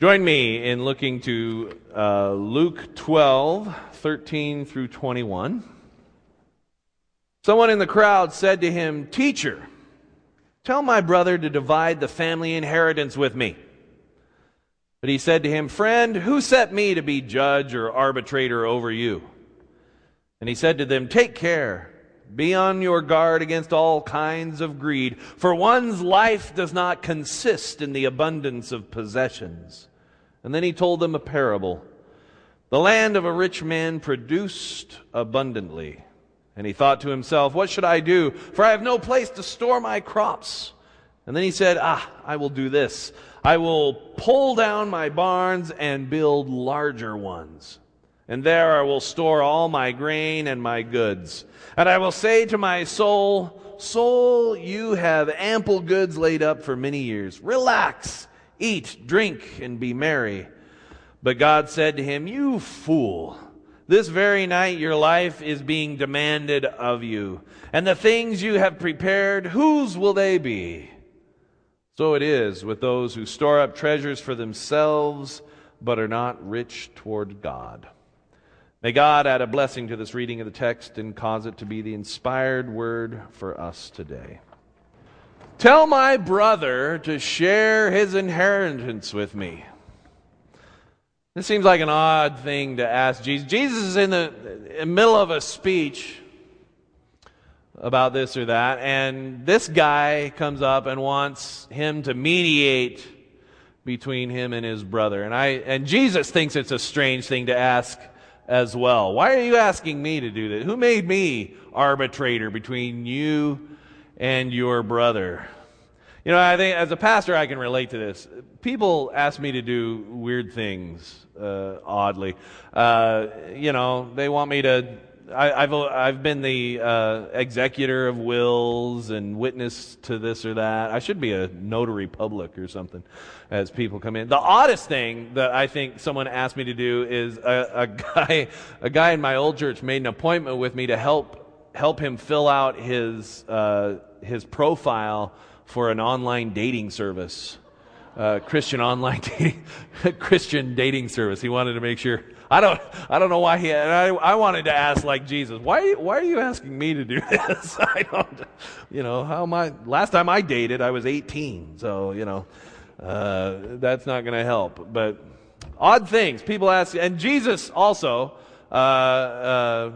Join me in looking to uh, Luke 12, 13 through 21. Someone in the crowd said to him, Teacher, tell my brother to divide the family inheritance with me. But he said to him, Friend, who set me to be judge or arbitrator over you? And he said to them, Take care. Be on your guard against all kinds of greed, for one's life does not consist in the abundance of possessions. And then he told them a parable. The land of a rich man produced abundantly. And he thought to himself, What should I do? For I have no place to store my crops. And then he said, Ah, I will do this. I will pull down my barns and build larger ones. And there I will store all my grain and my goods. And I will say to my soul, Soul, you have ample goods laid up for many years. Relax Eat, drink, and be merry. But God said to him, You fool, this very night your life is being demanded of you. And the things you have prepared, whose will they be? So it is with those who store up treasures for themselves, but are not rich toward God. May God add a blessing to this reading of the text and cause it to be the inspired word for us today. Tell my brother to share his inheritance with me. This seems like an odd thing to ask Jesus. Jesus is in the, in the middle of a speech about this or that, and this guy comes up and wants him to mediate between him and his brother. And I and Jesus thinks it's a strange thing to ask as well. Why are you asking me to do this? Who made me arbitrator between you and your brother. You know, I think as a pastor, I can relate to this. People ask me to do weird things, uh, oddly. Uh, you know, they want me to. I, have I've been the uh, executor of wills and witness to this or that. I should be a notary public or something as people come in. The oddest thing that I think someone asked me to do is a, a guy, a guy in my old church made an appointment with me to help help him fill out his uh, his profile for an online dating service, uh, Christian online dating, Christian dating service. He wanted to make sure. I don't, I don't know why he. I, I wanted to ask like Jesus. Why, why are you asking me to do this? I don't. You know, how am I? Last time I dated, I was 18, so you know, uh, that's not going to help. But odd things people ask, and Jesus also. Uh, uh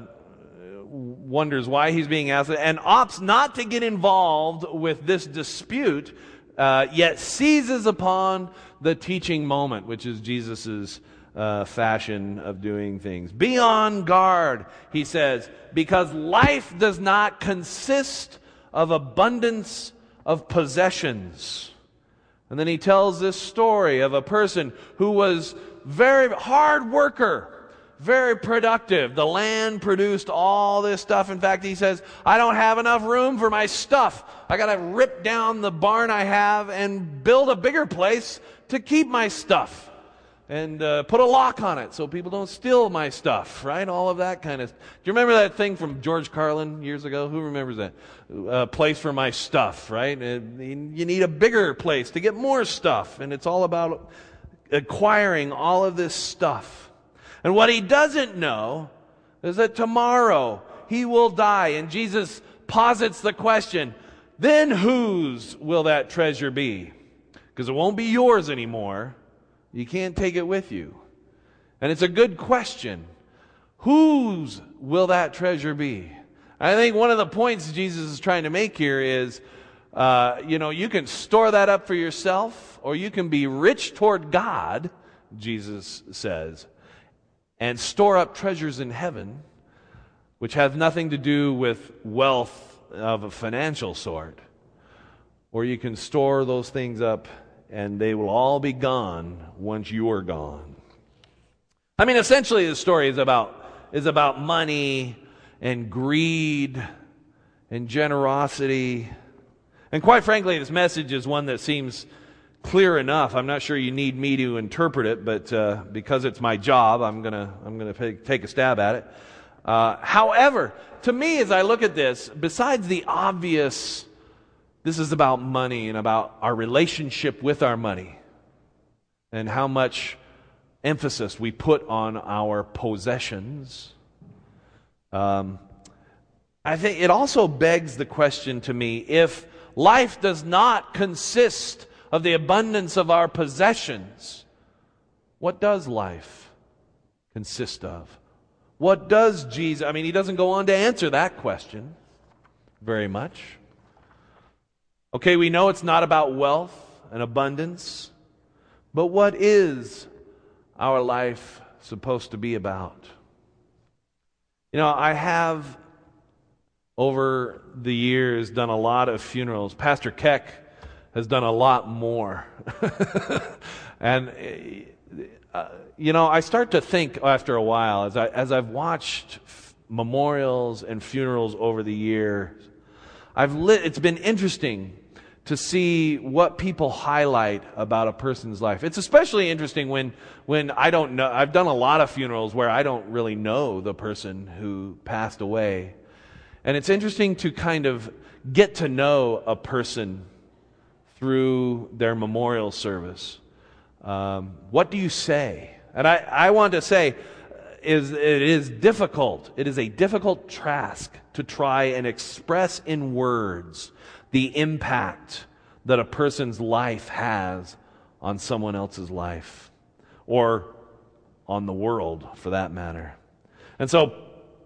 wonders why he's being asked and opts not to get involved with this dispute, uh, yet seizes upon the teaching moment, which is Jesus' uh, fashion of doing things. Be on guard, he says, because life does not consist of abundance of possessions. And then he tells this story of a person who was very hard worker very productive. The land produced all this stuff. In fact, he says, I don't have enough room for my stuff. I got to rip down the barn I have and build a bigger place to keep my stuff and uh, put a lock on it so people don't steal my stuff, right? All of that kind of. Do you remember that thing from George Carlin years ago? Who remembers that? Place for my stuff, right? You need a bigger place to get more stuff, and it's all about acquiring all of this stuff. And what he doesn't know is that tomorrow he will die. And Jesus posits the question, then whose will that treasure be? Because it won't be yours anymore. You can't take it with you. And it's a good question. Whose will that treasure be? I think one of the points Jesus is trying to make here is, uh, you know, you can store that up for yourself, or you can be rich toward God, Jesus says, and store up treasures in heaven, which have nothing to do with wealth of a financial sort. Or you can store those things up and they will all be gone once you're gone. I mean, essentially, the story is about, is about money and greed and generosity. And quite frankly, this message is one that seems clear enough. I'm not sure you need me to interpret it, but uh, because it's my job, I'm gonna I'm gonna take a stab at it. Uh, however, to me, as I look at this, besides the obvious, this is about money and about our relationship with our money. and how much emphasis we put on our possessions. Um, I think it also begs the question to me if life does not consist of the abundance of our possessions, what does life consist of? What does Jesus, I mean, he doesn't go on to answer that question very much. Okay, we know it's not about wealth and abundance, but what is our life supposed to be about? You know, I have over the years done a lot of funerals. Pastor Keck has done a lot more. and uh, you know, I start to think after a while, as, I, as I've watched f- memorials and funerals over the years, I've lit, it's been interesting to see what people highlight about a person's life. It's especially interesting when, when I don't know, I've done a lot of funerals where I don't really know the person who passed away. And it's interesting to kind of get to know a person through their memorial service. Um, what do you say? And I, I want to say, is it is difficult. It is a difficult task to try and express in words the impact that a person's life has on someone else's life or on the world for that matter. And so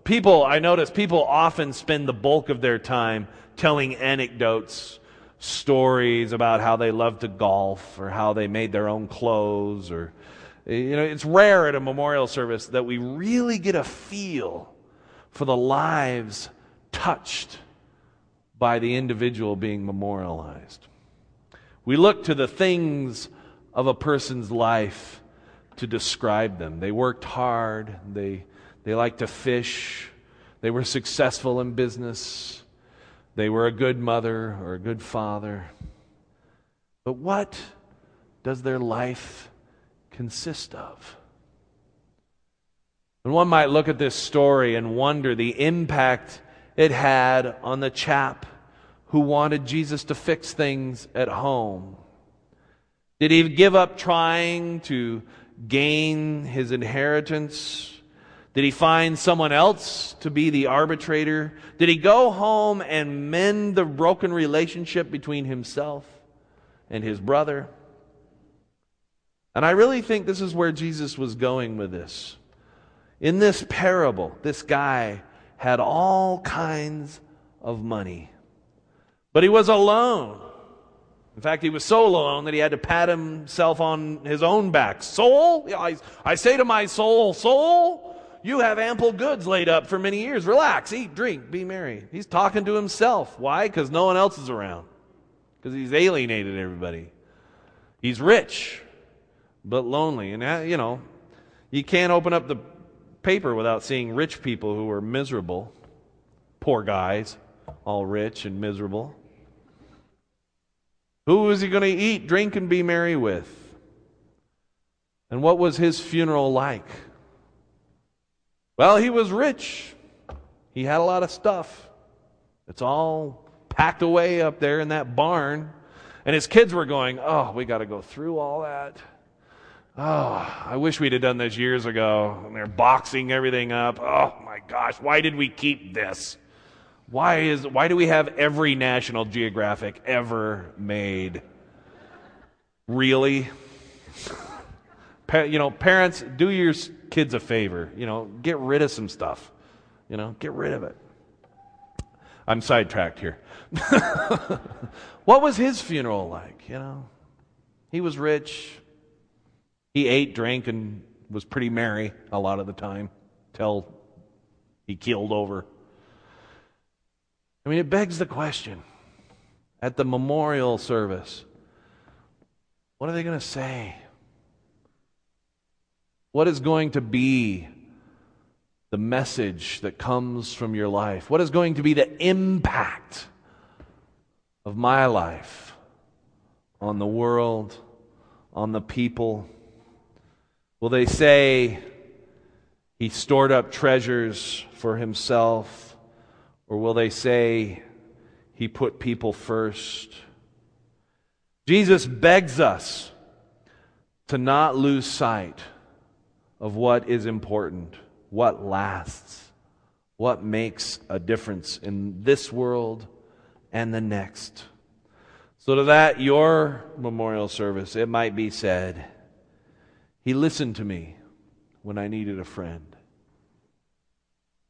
people, I notice people often spend the bulk of their time telling anecdotes stories about how they love to golf or how they made their own clothes or you know it's rare at a memorial service that we really get a feel for the lives touched by the individual being memorialized. We look to the things of a person's life to describe them. They worked hard. They they liked to fish. They were successful in business they were a good mother or a good father. But what does their life consist of? And one might look at this story and wonder the impact it had on the chap who wanted Jesus to fix things at home. Did he give up trying to gain his inheritance did he find someone else to be the arbitrator? Did he go home and mend the broken relationship between himself and his brother? And I really think this is where Jesus was going with this. In this parable, this guy had all kinds of money, but he was alone. In fact, he was so alone that he had to pat himself on his own back. Soul, I, I say to my soul, soul, you have ample goods laid up for many years. Relax, eat, drink, be merry. He's talking to himself. Why? Because no one else is around. Because he's alienated everybody. He's rich, but lonely. And, uh, you know, you can't open up the paper without seeing rich people who are miserable. Poor guys, all rich and miserable. Who is he going to eat, drink, and be merry with? And what was his funeral like? Well, he was rich. He had a lot of stuff. It's all packed away up there in that barn. And his kids were going, Oh, we got to go through all that. Oh, I wish we'd have done this years ago. And they're boxing everything up. Oh my gosh, why did we keep this? Why is why do we have every National Geographic ever made? Really? you know, parents, do your kids a favor. You know, get rid of some stuff. You know, get rid of it. I'm sidetracked here. what was his funeral like? You know, he was rich. He ate, drank, and was pretty merry a lot of the time till he keeled over. I mean, it begs the question at the memorial service what are they going to say? What is going to be the message that comes from your life? What is going to be the impact of my life on the world, on the people? Will they say he stored up treasures for himself? Or will they say he put people first? Jesus begs us to not lose sight of what is important, what lasts, what makes a difference in this world and the next. So, to that, your memorial service, it might be said, He listened to me when I needed a friend.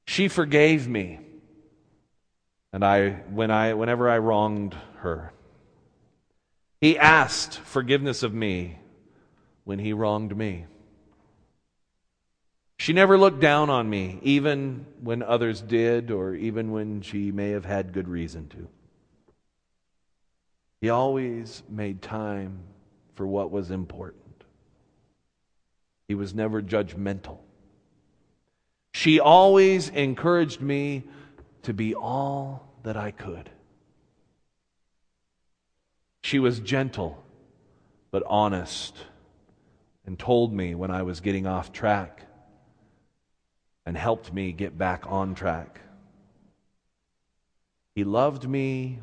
She forgave me and I, when I, whenever I wronged her. He asked forgiveness of me when he wronged me. She never looked down on me, even when others did, or even when she may have had good reason to. He always made time for what was important. He was never judgmental. She always encouraged me to be all that I could. She was gentle but honest and told me when I was getting off track and helped me get back on track. He loved me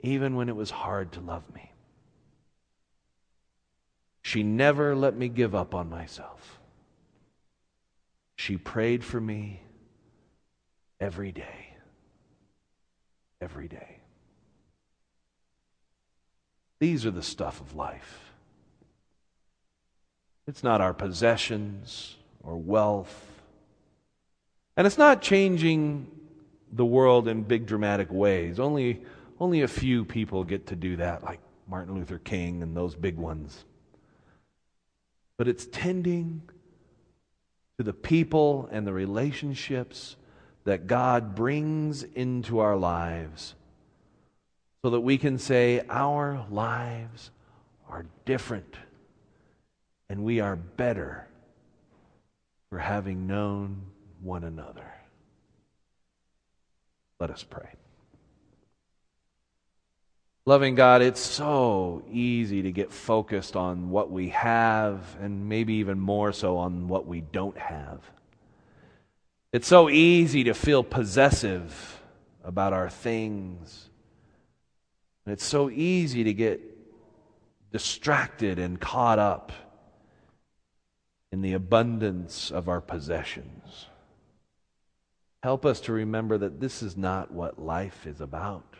even when it was hard to love me. She never let me give up on myself. She prayed for me every day. Every day. These are the stuff of life. It's not our possessions or wealth. And it's not changing the world in big dramatic ways. Only, only a few people get to do that, like Martin Luther King and those big ones. But it's tending to the people and the relationships that God brings into our lives so that we can say our lives are different and we are better for having known one another. Let us pray. Loving God, it's so easy to get focused on what we have, and maybe even more so on what we don't have. It's so easy to feel possessive about our things. And it's so easy to get distracted and caught up in the abundance of our possessions. Help us to remember that this is not what life is about.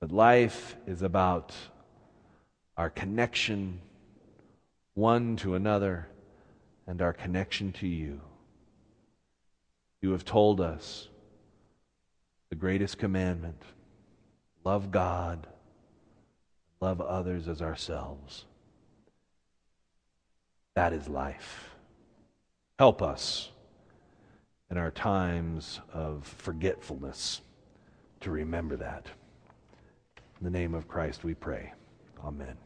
But life is about our connection one to another and our connection to you. You have told us the greatest commandment love God, love others as ourselves. That is life. Help us in our times of forgetfulness to remember that. In the name of Christ we pray. Amen.